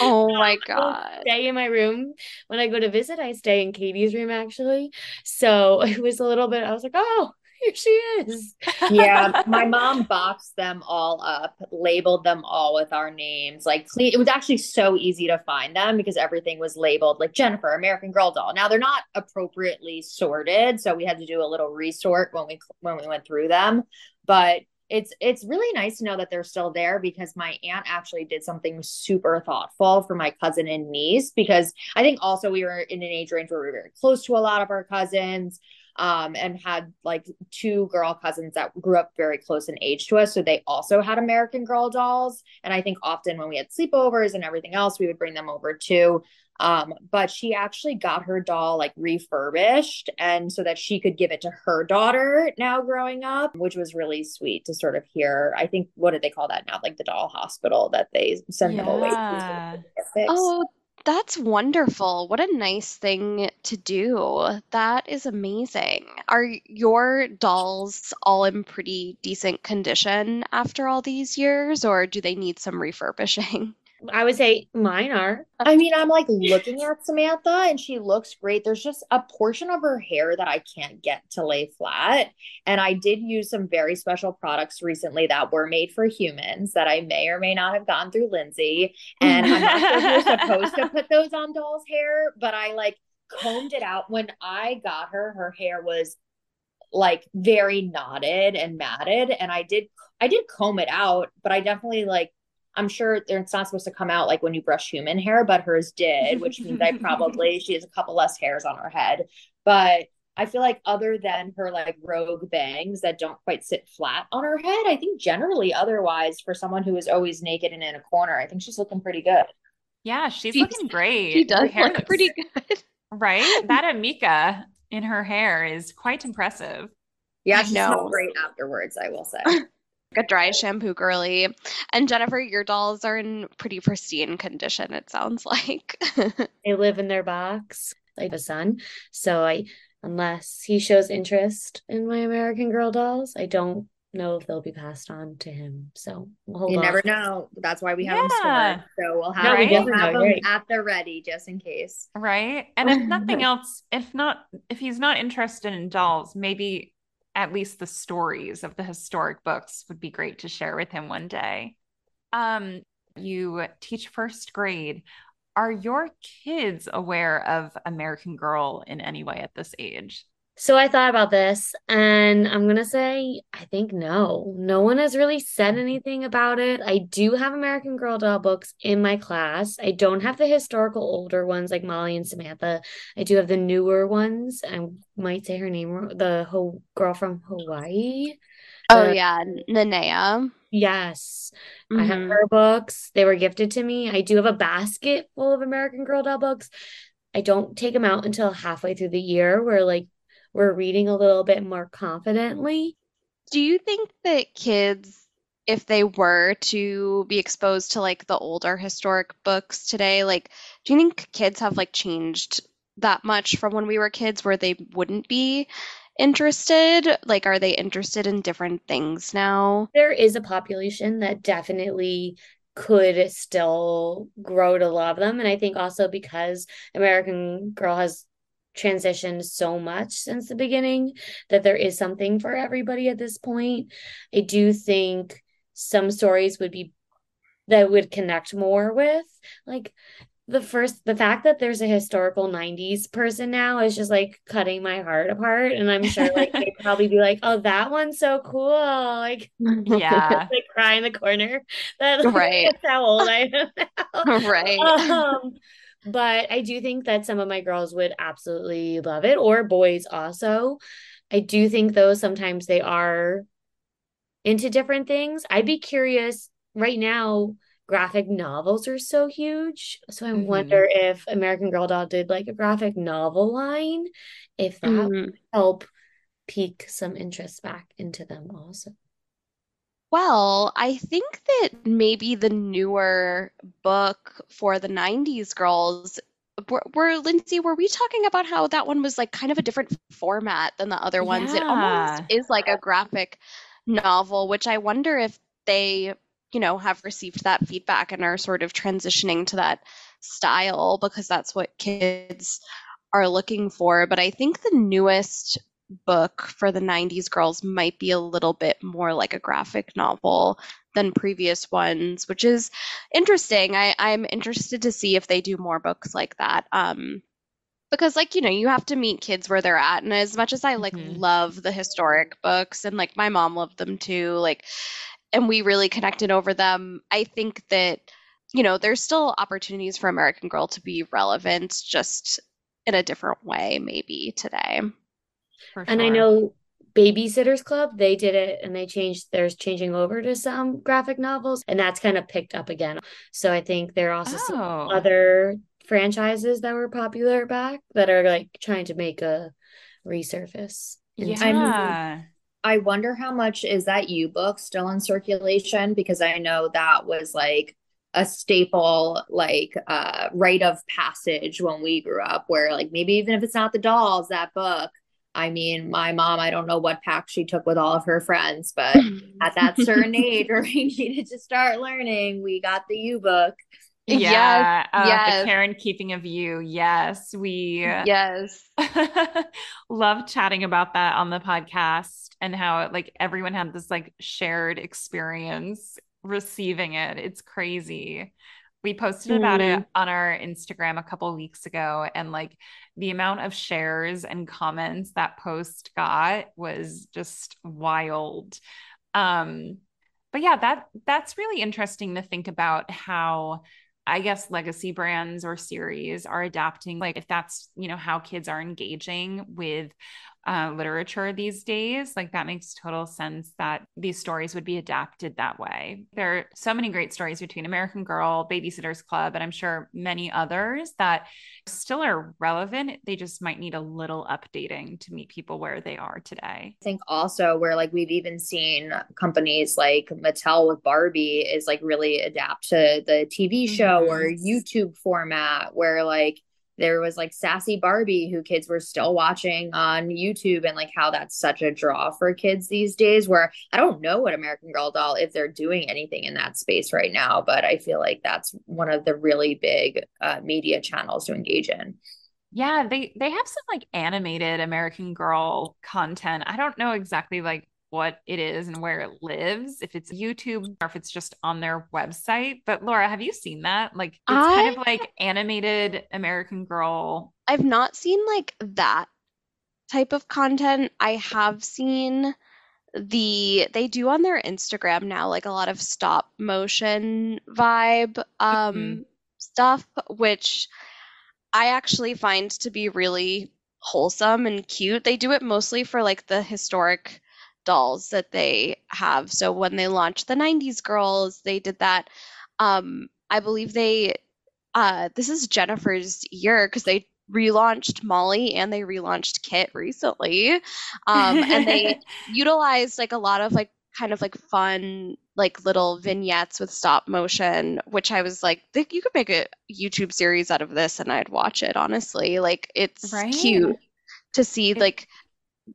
Oh my god. Stay in my room. When I go to visit, I stay in Katie's room actually. So it was a little bit I was like, "Oh, here she is." yeah, my mom boxed them all up, labeled them all with our names. Like it was actually so easy to find them because everything was labeled like Jennifer, American Girl doll. Now they're not appropriately sorted, so we had to do a little resort when we when we went through them, but it's it's really nice to know that they're still there because my aunt actually did something super thoughtful for my cousin and niece because I think also we were in an age range where we were very close to a lot of our cousins um, and had like two girl cousins that grew up very close in age to us. So they also had American Girl dolls. And I think often when we had sleepovers and everything else, we would bring them over too. Um, but she actually got her doll like refurbished and so that she could give it to her daughter now growing up, which was really sweet to sort of hear. I think what do they call that now? Like the doll hospital that they send yeah. them away to. Oh, that's wonderful. What a nice thing to do. That is amazing. Are your dolls all in pretty decent condition after all these years, or do they need some refurbishing? I would say mine are. I mean, I'm like looking at Samantha and she looks great. There's just a portion of her hair that I can't get to lay flat. And I did use some very special products recently that were made for humans that I may or may not have gone through Lindsey. And I'm not sure if you're supposed to put those on doll's hair, but I like combed it out. When I got her, her hair was like very knotted and matted. And I did I did comb it out, but I definitely like I'm sure it's not supposed to come out like when you brush human hair, but hers did, which means I probably she has a couple less hairs on her head. But I feel like other than her like rogue bangs that don't quite sit flat on her head, I think generally otherwise for someone who is always naked and in a corner, I think she's looking pretty good. Yeah, she's, she's looking great. She does look looks, pretty good. Right? That Amika in her hair is quite impressive. Yeah, she smelled great afterwards, I will say. a dry shampoo girly. And Jennifer, your dolls are in pretty pristine condition, it sounds like. they live in their box. I have a son. So I unless he shows interest in my American Girl dolls, I don't know if they'll be passed on to him. So we'll you never know. That's why we have yeah. them stored. So we'll have, no, we'll have them right. at the ready just in case. Right. And if nothing else, if not, if he's not interested in dolls, maybe at least the stories of the historic books would be great to share with him one day. Um, you teach first grade. Are your kids aware of American Girl in any way at this age? So I thought about this and I'm going to say, I think no. No one has really said anything about it. I do have American Girl doll books in my class. I don't have the historical older ones like Molly and Samantha. I do have the newer ones. I might say her name, the ho- girl from Hawaii. Oh, uh, yeah. Nanea. Yes. Mm-hmm. I have mm-hmm. her books. They were gifted to me. I do have a basket full of American Girl doll books. I don't take them out until halfway through the year where like we're reading a little bit more confidently. Do you think that kids, if they were to be exposed to like the older historic books today, like, do you think kids have like changed that much from when we were kids where they wouldn't be interested? Like, are they interested in different things now? There is a population that definitely could still grow to love them. And I think also because American Girl has transitioned so much since the beginning that there is something for everybody at this point. I do think some stories would be that would connect more with like the first the fact that there's a historical 90s person now is just like cutting my heart apart. And i'm sure like they'd probably be like oh that one's so cool. Like yeah. like cry in the corner. That right. that's how old i am now. right. Um, but I do think that some of my girls would absolutely love it, or boys also. I do think, though, sometimes they are into different things. I'd be curious right now. Graphic novels are so huge. So I mm-hmm. wonder if American Girl Doll did like a graphic novel line, if that mm-hmm. would help pique some interest back into them also. Well, I think that maybe the newer book for the 90s girls were, were Lindsey, were we talking about how that one was like kind of a different format than the other ones? It almost is like a graphic novel, which I wonder if they, you know, have received that feedback and are sort of transitioning to that style because that's what kids are looking for. But I think the newest book for the 90s girls might be a little bit more like a graphic novel than previous ones, which is interesting. I, I'm interested to see if they do more books like that. Um, because like you know you have to meet kids where they're at and as much as i like mm-hmm. love the historic books and like my mom loved them too like and we really connected over them i think that you know there's still opportunities for american girl to be relevant just in a different way maybe today Sure. And I know Babysitters Club, they did it and they changed, there's changing over to some graphic novels, and that's kind of picked up again. So I think there are also oh. some other franchises that were popular back that are like trying to make a resurface. Yeah. I, I wonder how much is that U book still in circulation because I know that was like a staple like uh rite of passage when we grew up where like maybe even if it's not the dolls that book I mean, my mom, I don't know what pack she took with all of her friends, but at that certain age where we needed to start learning, we got the U book. Yeah. Yes, uh, yes. The Care and keeping of you. Yes. We yes love chatting about that on the podcast and how like everyone had this like shared experience receiving it. It's crazy. We posted about mm. it on our Instagram a couple weeks ago and like the amount of shares and comments that post got was just wild. Um but yeah, that that's really interesting to think about how I guess legacy brands or series are adapting like if that's, you know, how kids are engaging with uh, literature these days, like that makes total sense that these stories would be adapted that way. There are so many great stories between American Girl, Babysitter's Club, and I'm sure many others that still are relevant. They just might need a little updating to meet people where they are today. I think also where like we've even seen companies like Mattel with Barbie is like really adapt to the TV show mm-hmm. or YouTube format where like there was like Sassy Barbie, who kids were still watching on YouTube, and like how that's such a draw for kids these days. Where I don't know what American Girl doll if they're doing anything in that space right now, but I feel like that's one of the really big uh, media channels to engage in. Yeah, they they have some like animated American Girl content. I don't know exactly like what it is and where it lives, if it's YouTube or if it's just on their website. But Laura, have you seen that? Like it's I, kind of like animated American Girl. I've not seen like that type of content. I have seen the they do on their Instagram now like a lot of stop motion vibe um mm-hmm. stuff which I actually find to be really wholesome and cute. They do it mostly for like the historic dolls that they have. So when they launched the 90s girls, they did that. Um, I believe they, uh, this is Jennifer's year because they relaunched Molly and they relaunched Kit recently. Um, and they utilized like a lot of like kind of like fun like little vignettes with stop motion which i was like you could make a youtube series out of this and i'd watch it honestly like it's right? cute to see like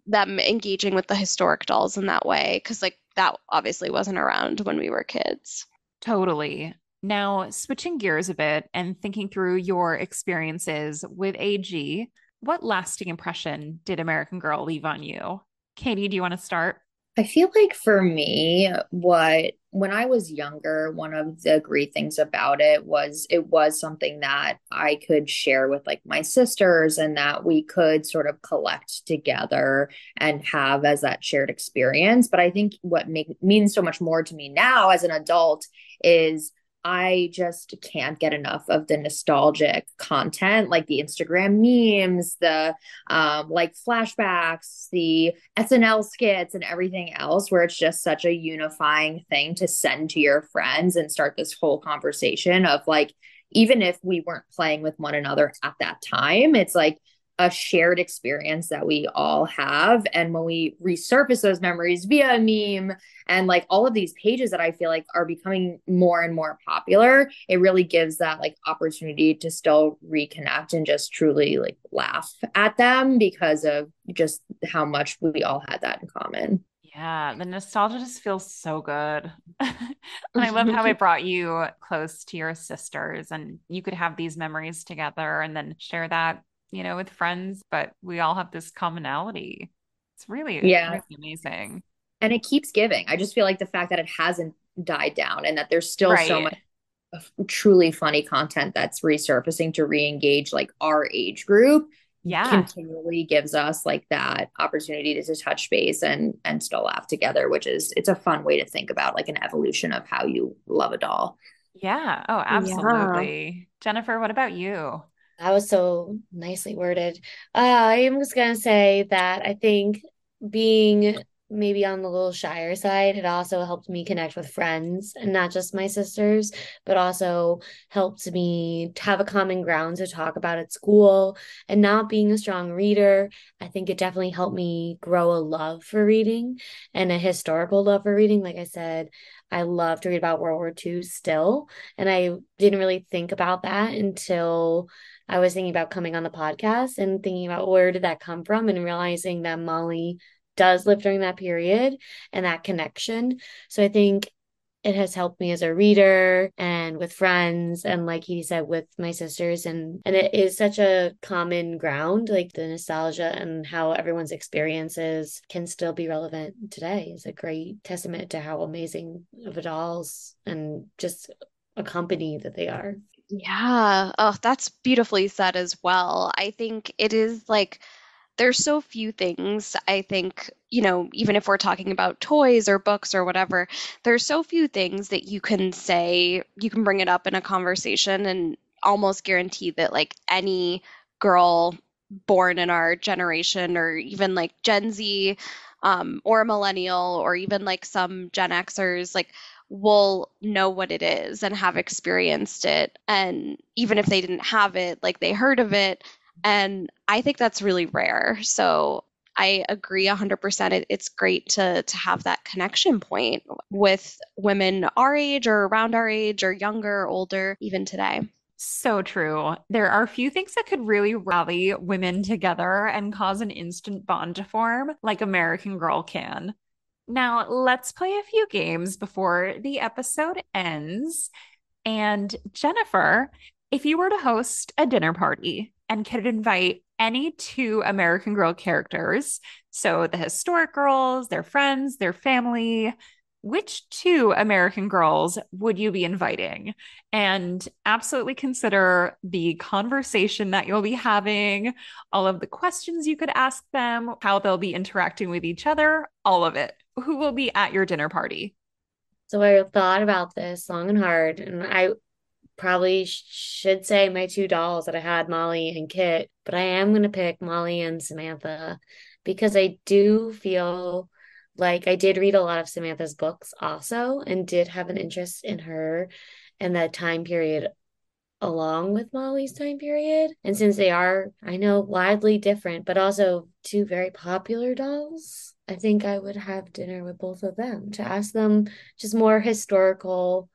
them engaging with the historic dolls in that way because like that obviously wasn't around when we were kids. Totally. Now switching gears a bit and thinking through your experiences with ag what lasting impression did american girl leave on you? Katie do you want to start I feel like for me, what when I was younger, one of the great things about it was it was something that I could share with like my sisters and that we could sort of collect together and have as that shared experience. But I think what make, means so much more to me now as an adult is I just can't get enough of the nostalgic content, like the Instagram memes, the um, like flashbacks, the SNL skits, and everything else, where it's just such a unifying thing to send to your friends and start this whole conversation of like, even if we weren't playing with one another at that time, it's like a shared experience that we all have. And when we resurface those memories via a meme and like all of these pages that I feel like are becoming more and more popular, it really gives that like opportunity to still reconnect and just truly like laugh at them because of just how much we all had that in common. Yeah, the nostalgia just feels so good. and I love how it brought you close to your sisters and you could have these memories together and then share that you know, with friends, but we all have this commonality. It's really, yeah. Really amazing. And it keeps giving. I just feel like the fact that it hasn't died down and that there's still right. so much truly funny content that's resurfacing to re-engage like our age group yeah continually gives us like that opportunity to, to touch base and and still laugh together which is it's a fun way to think about like an evolution of how you love a doll yeah oh absolutely yeah. jennifer what about you that was so nicely worded. Uh, I am just gonna say that I think being maybe on the little shyer side it also helped me connect with friends and not just my sisters but also helped me have a common ground to talk about at school and not being a strong reader i think it definitely helped me grow a love for reading and a historical love for reading like i said I love to read about World War II still. And I didn't really think about that until I was thinking about coming on the podcast and thinking about where did that come from and realizing that Molly does live during that period and that connection. So I think it has helped me as a reader and with friends and like he said with my sisters. And and it is such a common ground like the nostalgia and how everyone's experiences can still be relevant today. Is a great testament to how amazing of dolls and just a company that they are yeah. Oh, that's beautifully said as well. I think it is like there's so few things I think, you know, even if we're talking about toys or books or whatever, there's so few things that you can say, you can bring it up in a conversation and almost guarantee that like any girl born in our generation or even like Gen Z um, or a millennial or even like some Gen Xers, like will know what it is and have experienced it. And even if they didn't have it, like they heard of it. And I think that's really rare. So I agree 100%. It, it's great to, to have that connection point with women our age or around our age or younger, or older, even today. So true. There are a few things that could really rally women together and cause an instant bond to form, like American Girl can. Now, let's play a few games before the episode ends. And Jennifer, if you were to host a dinner party and could invite any two American Girl characters, so the historic girls, their friends, their family, which two American girls would you be inviting? And absolutely consider the conversation that you'll be having, all of the questions you could ask them, how they'll be interacting with each other, all of it. Who will be at your dinner party? So I thought about this long and hard, and I probably should say my two dolls that I had, Molly and Kit, but I am going to pick Molly and Samantha because I do feel like I did read a lot of Samantha's books also and did have an interest in her and that time period along with Molly's time period. And since they are, I know, widely different, but also two very popular dolls, I think I would have dinner with both of them to ask them just more historical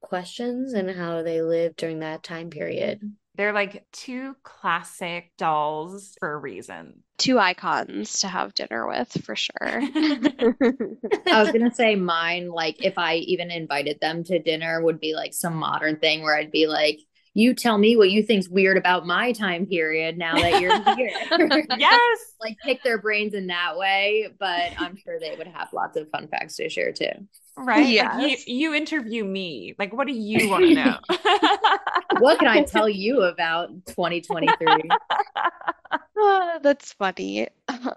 questions and how they lived during that time period. They're like two classic dolls for a reason. Two icons to have dinner with for sure. I was going to say mine, like if I even invited them to dinner, would be like some modern thing where I'd be like, you tell me what you think's weird about my time period now that you're here. yes. like pick their brains in that way. But I'm sure they would have lots of fun facts to share too. Right. Yeah. Like you, you interview me. Like, what do you want to know? what can I tell you about 2023? Oh, that's funny.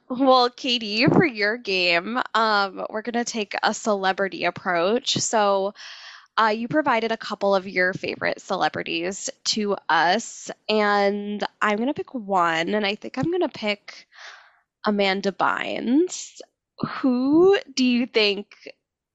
Well, Katie, for your game, um, we're gonna take a celebrity approach. So uh, you provided a couple of your favorite celebrities to us, and I'm going to pick one, and I think I'm going to pick Amanda Bynes. Who do you think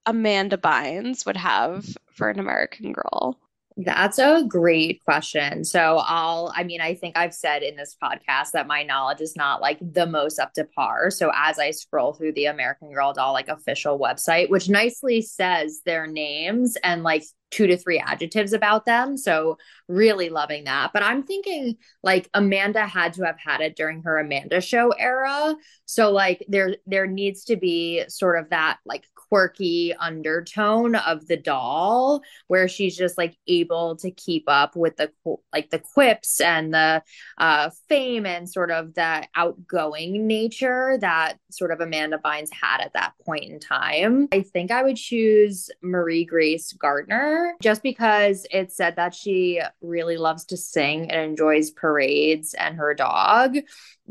Amanda Bynes would have for an American Girl? That's a great question. So I'll, I mean, I think I've said in this podcast that my knowledge is not like the most up to par. So as I scroll through the American Girl doll like official website, which nicely says their names and like two to three adjectives about them. So really loving that. But I'm thinking like Amanda had to have had it during her Amanda show era. So like there there needs to be sort of that like quirky undertone of the doll where she's just like able to keep up with the like the quips and the uh fame and sort of the outgoing nature that sort of Amanda Bynes had at that point in time. I think I would choose Marie Grace Gardner just because it said that she really loves to sing and enjoys parades and her dog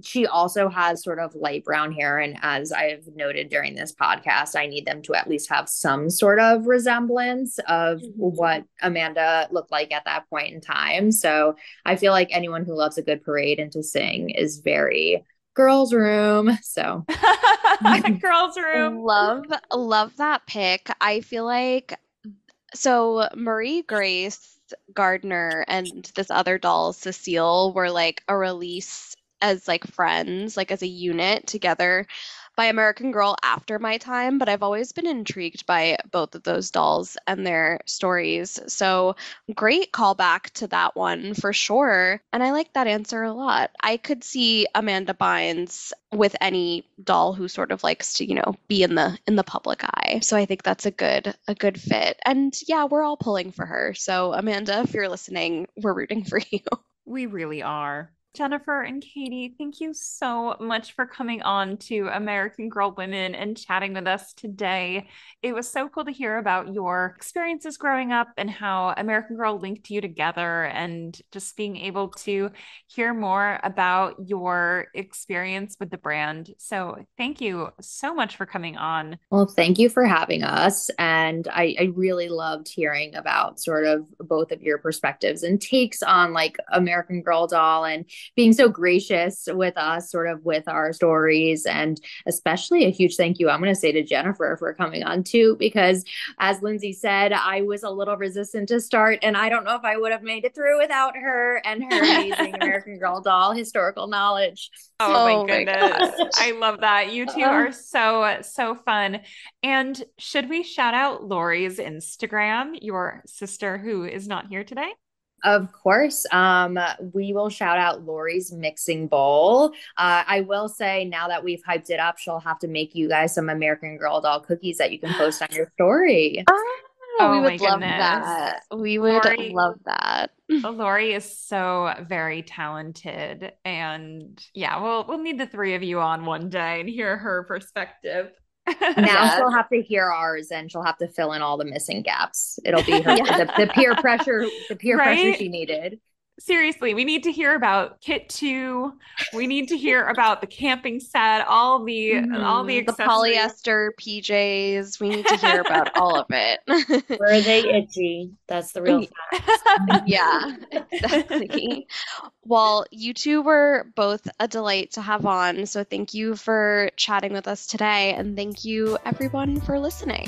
she also has sort of light brown hair. And as I've noted during this podcast, I need them to at least have some sort of resemblance of mm-hmm. what Amanda looked like at that point in time. So I feel like anyone who loves a good parade and to sing is very girls room so girls room love love that pick i feel like so marie grace gardner and this other doll cecile were like a release as like friends, like as a unit together by American Girl after my time, but I've always been intrigued by both of those dolls and their stories. So great callback to that one for sure. And I like that answer a lot. I could see Amanda Bynes with any doll who sort of likes to, you know, be in the in the public eye. So I think that's a good a good fit. And yeah, we're all pulling for her. So Amanda, if you're listening, we're rooting for you. We really are. Jennifer and Katie, thank you so much for coming on to American Girl Women and chatting with us today. It was so cool to hear about your experiences growing up and how American Girl linked you together and just being able to hear more about your experience with the brand. So, thank you so much for coming on. Well, thank you for having us. And I, I really loved hearing about sort of both of your perspectives and takes on like American Girl doll and being so gracious with us, sort of with our stories. And especially a huge thank you, I'm going to say to Jennifer for coming on too, because as Lindsey said, I was a little resistant to start. And I don't know if I would have made it through without her and her amazing American Girl doll historical knowledge. Oh, oh my goodness. My I love that. You two uh-huh. are so, so fun. And should we shout out Lori's Instagram, your sister who is not here today? Of course. Um, we will shout out Lori's Mixing Bowl. Uh, I will say now that we've hyped it up, she'll have to make you guys some American Girl doll cookies that you can post on your story. Oh, oh we would love goodness. that. We would Lori, love that. Lori is so very talented. And yeah, we'll we'll need the three of you on one day and hear her perspective. now she'll have to hear ours and she'll have to fill in all the missing gaps. It'll be her yeah. the, the, peer pressure, the peer right? pressure she needed seriously, we need to hear about Kit 2. We need to hear about the camping set, all the mm-hmm. all the, the polyester PJs. We need to hear about all of it. Were they itchy? That's the real fact. yeah, exactly. well, you two were both a delight to have on. So thank you for chatting with us today and thank you everyone for listening.